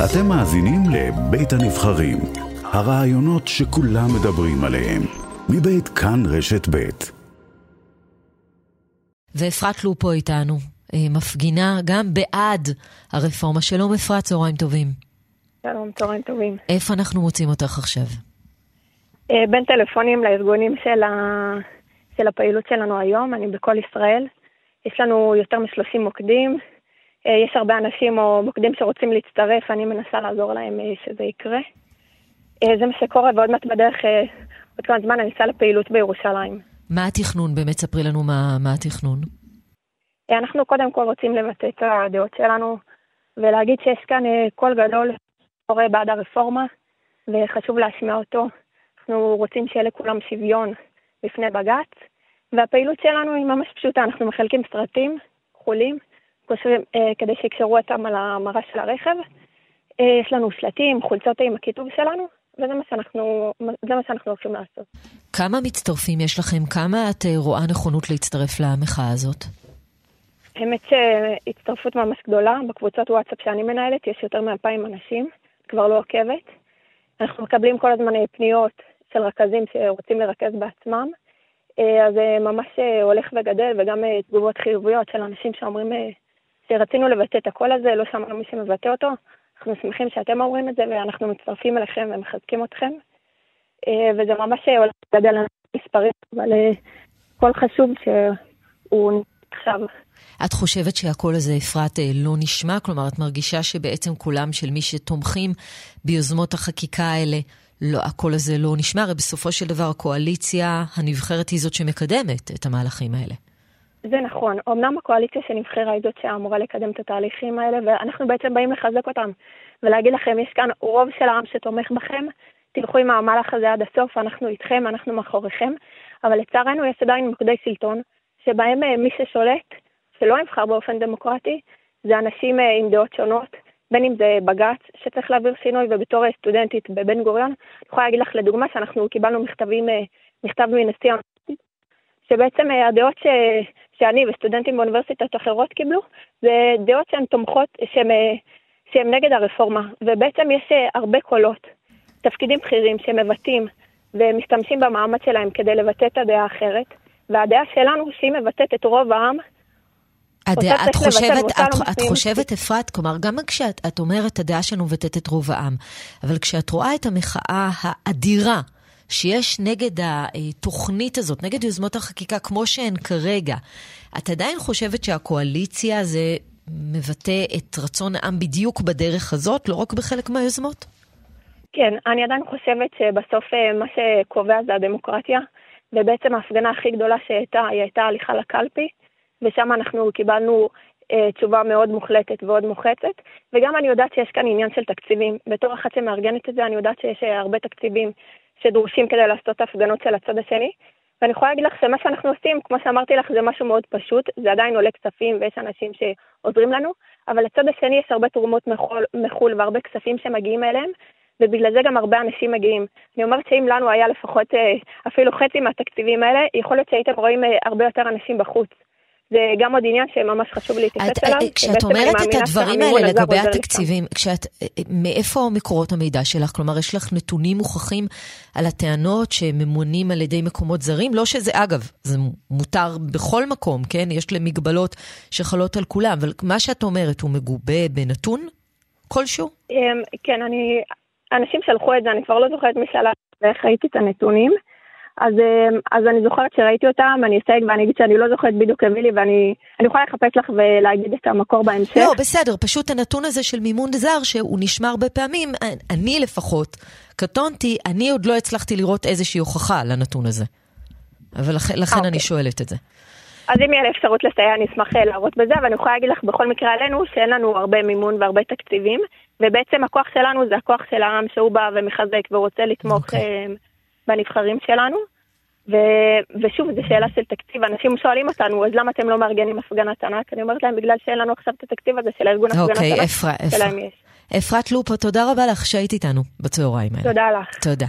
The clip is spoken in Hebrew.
אתם מאזינים לבית הנבחרים, הרעיונות שכולם מדברים עליהם, מבית כאן רשת בית. ואפרת לופו איתנו, אה, מפגינה גם בעד הרפורמה. שלום אפרת, צהריים טובים. שלום, צהריים טובים. איפה אנחנו מוצאים אותך עכשיו? אה, בין טלפונים לארגונים של, ה... של הפעילות שלנו היום, אני בכל ישראל. יש לנו יותר מ-30 מוקדים, יש הרבה אנשים או מוקדים שרוצים להצטרף, אני מנסה לעזור להם אה, שזה יקרה. זה מה שקורה, ועוד מעט בדרך, עוד כמה זמן אני אצא לפעילות בירושלים. מה התכנון? באמת ספרי לנו מה, מה התכנון. אנחנו קודם כל רוצים לבטא את הדעות שלנו, ולהגיד שיש כאן קול גדול שקורא בעד הרפורמה, וחשוב להשמיע אותו. אנחנו רוצים שיהיה לכולם שוויון בפני בג"ץ, והפעילות שלנו היא ממש פשוטה, אנחנו מחלקים סרטים כחולים, אה, כדי שיקשרו אותם על המראה של הרכב. אה, יש לנו שלטים, חולצות עם הכיתוב שלנו, וזה מה שאנחנו, מה שאנחנו הולכים לעשות. כמה מצטרפים יש לכם? כמה את אה, רואה נכונות להצטרף למחאה הזאת? האמת שהצטרפות ממש גדולה. בקבוצות וואטסאפ שאני מנהלת יש יותר מ-2,000 אנשים, כבר לא עוקבת. אנחנו מקבלים כל הזמן פניות של רכזים שרוצים לרכז בעצמם. אה, אז זה ממש אה, הולך וגדל, וגם אה, תגובות חיוביות של אנשים שאומרים שרצינו לבטא את הקול הזה, לא שמענו מי שמבטא אותו. אנחנו שמחים שאתם אומרים את זה, ואנחנו מצטרפים אליכם ומחזקים אתכם. וזה ממש הולך וגדל מספרים, אבל קול חשוב שהוא עכשיו. את חושבת שהקול הזה, אפרת, לא נשמע? כלומר, את מרגישה שבעצם קולם של מי שתומכים ביוזמות החקיקה האלה לא, הקול הזה לא נשמע, הרי בסופו של דבר הקואליציה הנבחרת היא זאת שמקדמת את המהלכים האלה. זה נכון. אמנם הקואליציה שנבחרה היא זאת שאמורה לקדם את התהליכים האלה, ואנחנו בעצם באים לחזק אותם ולהגיד לכם, יש כאן רוב של העם שתומך בכם, תלכו עם המהלך הזה עד הסוף, אנחנו איתכם, אנחנו מאחוריכם, אבל לצערנו יש עדיין מוקדי שלטון, שבהם אה, מי ששולט, שלא נבחר באופן דמוקרטי, זה אנשים אה, עם דעות שונות, בין אם זה בג"ץ שצריך להעביר שינוי, ובתור סטודנטית בבן גוריון, אני יכולה להגיד לך לדוגמה שאנחנו קיבלנו מכתבים, אה, מכתב מנשיא האוניברסיטה, שבעצם אה, הדעות ש, שאני וסטודנטים באוניברסיטות אחרות קיבלו, זה דעות שהן תומכות, שהן, אה, נגד הרפורמה, ובעצם יש הרבה קולות, תפקידים בכירים שמבטאים ומשתמשים במעמד שלהם כדי לבטא את הדעה האחרת, והדעה שלנו שהיא מבטאת את רוב העם, הדעה, את חושבת, את, את חושבת, אפרת, כלומר, גם כשאת אומרת הדעה שלנו מבטאת את רוב העם, אבל כשאת רואה את המחאה האדירה שיש נגד התוכנית הזאת, נגד יוזמות החקיקה כמו שהן כרגע, את עדיין חושבת שהקואליציה זה מבטא את רצון העם בדיוק בדרך הזאת, לא רק בחלק מהיוזמות? כן, אני עדיין חושבת שבסוף אה, מה שקובע זה הדמוקרטיה, ובעצם ההפגנה הכי גדולה שהייתה, היא הייתה הליכה לקלפי. ושם אנחנו קיבלנו אה, תשובה מאוד מוחלטת ועוד מוחצת. וגם אני יודעת שיש כאן עניין של תקציבים. בתור אחת שמארגנת את זה, אני יודעת שיש אה, הרבה תקציבים שדרושים כדי לעשות הפגנות של הצד השני. ואני יכולה להגיד לך שמה שאנחנו עושים, כמו שאמרתי לך, זה משהו מאוד פשוט, זה עדיין עולה כספים ויש אנשים שעוזרים לנו, אבל לצד השני יש הרבה תרומות מחול, מחו"ל והרבה כספים שמגיעים אליהם, ובגלל זה גם הרבה אנשים מגיעים. אני אומרת שאם לנו היה לפחות אה, אפילו חצי מהתקציבים האלה, יכול להיות שהייתם רואים הרבה יותר אנשים בחוץ. זה גם עוד עניין שממש חשוב להתייחס אליו. כשאת אומרת את הדברים האלה לגבי התקציבים, כשאת, מאיפה מקורות המידע שלך? כלומר, יש לך נתונים מוכחים על הטענות שממונים על ידי מקומות זרים? לא שזה, אגב, זה מותר בכל מקום, כן? יש למגבלות שחלות על כולם, אבל מה שאת אומרת, הוא מגובה בנתון כלשהו? אמ, כן, אני, אנשים שלחו את זה, אני כבר לא זוכרת מי שלח ואיך ראיתי את הנתונים. אז, אמ, אז אני זוכרת שראיתי אותם, אני אסייג ואני אגיד שאני לא זוכרת בדיוק הביא לי, ואני יכולה לחפש לך ולהגיד את המקור בהמשך. לא, בסדר, פשוט הנתון הזה של מימון זר, שהוא נשמע הרבה פעמים, אני לפחות, קטונתי, אני עוד לא הצלחתי לראות איזושהי הוכחה לנתון הזה. אבל לכ, לכן אני אוקיי. שואלת את זה. אז אם יהיה לי אפשרות לסייע, אני אשמח אה, להראות בזה, אבל אני יכולה להגיד לך בכל מקרה עלינו שאין לנו הרבה מימון והרבה תקציבים, ובעצם הכוח שלנו זה הכוח של העם שהוא בא ומחזק ורוצה לתמוך okay. בנבחרים שלנו. ו... ושוב, זו שאלה של תקציב. אנשים שואלים אותנו, אז למה אתם לא מארגנים הפגנת ענק? אני אומרת להם, בגלל שאין לנו עכשיו את התקציב הזה של הארגון הפגנת אוקיי, ענק, שלהם יש. אפרת לופו, תודה רבה לך שהיית איתנו בצהריים האלה. תודה לך. תודה.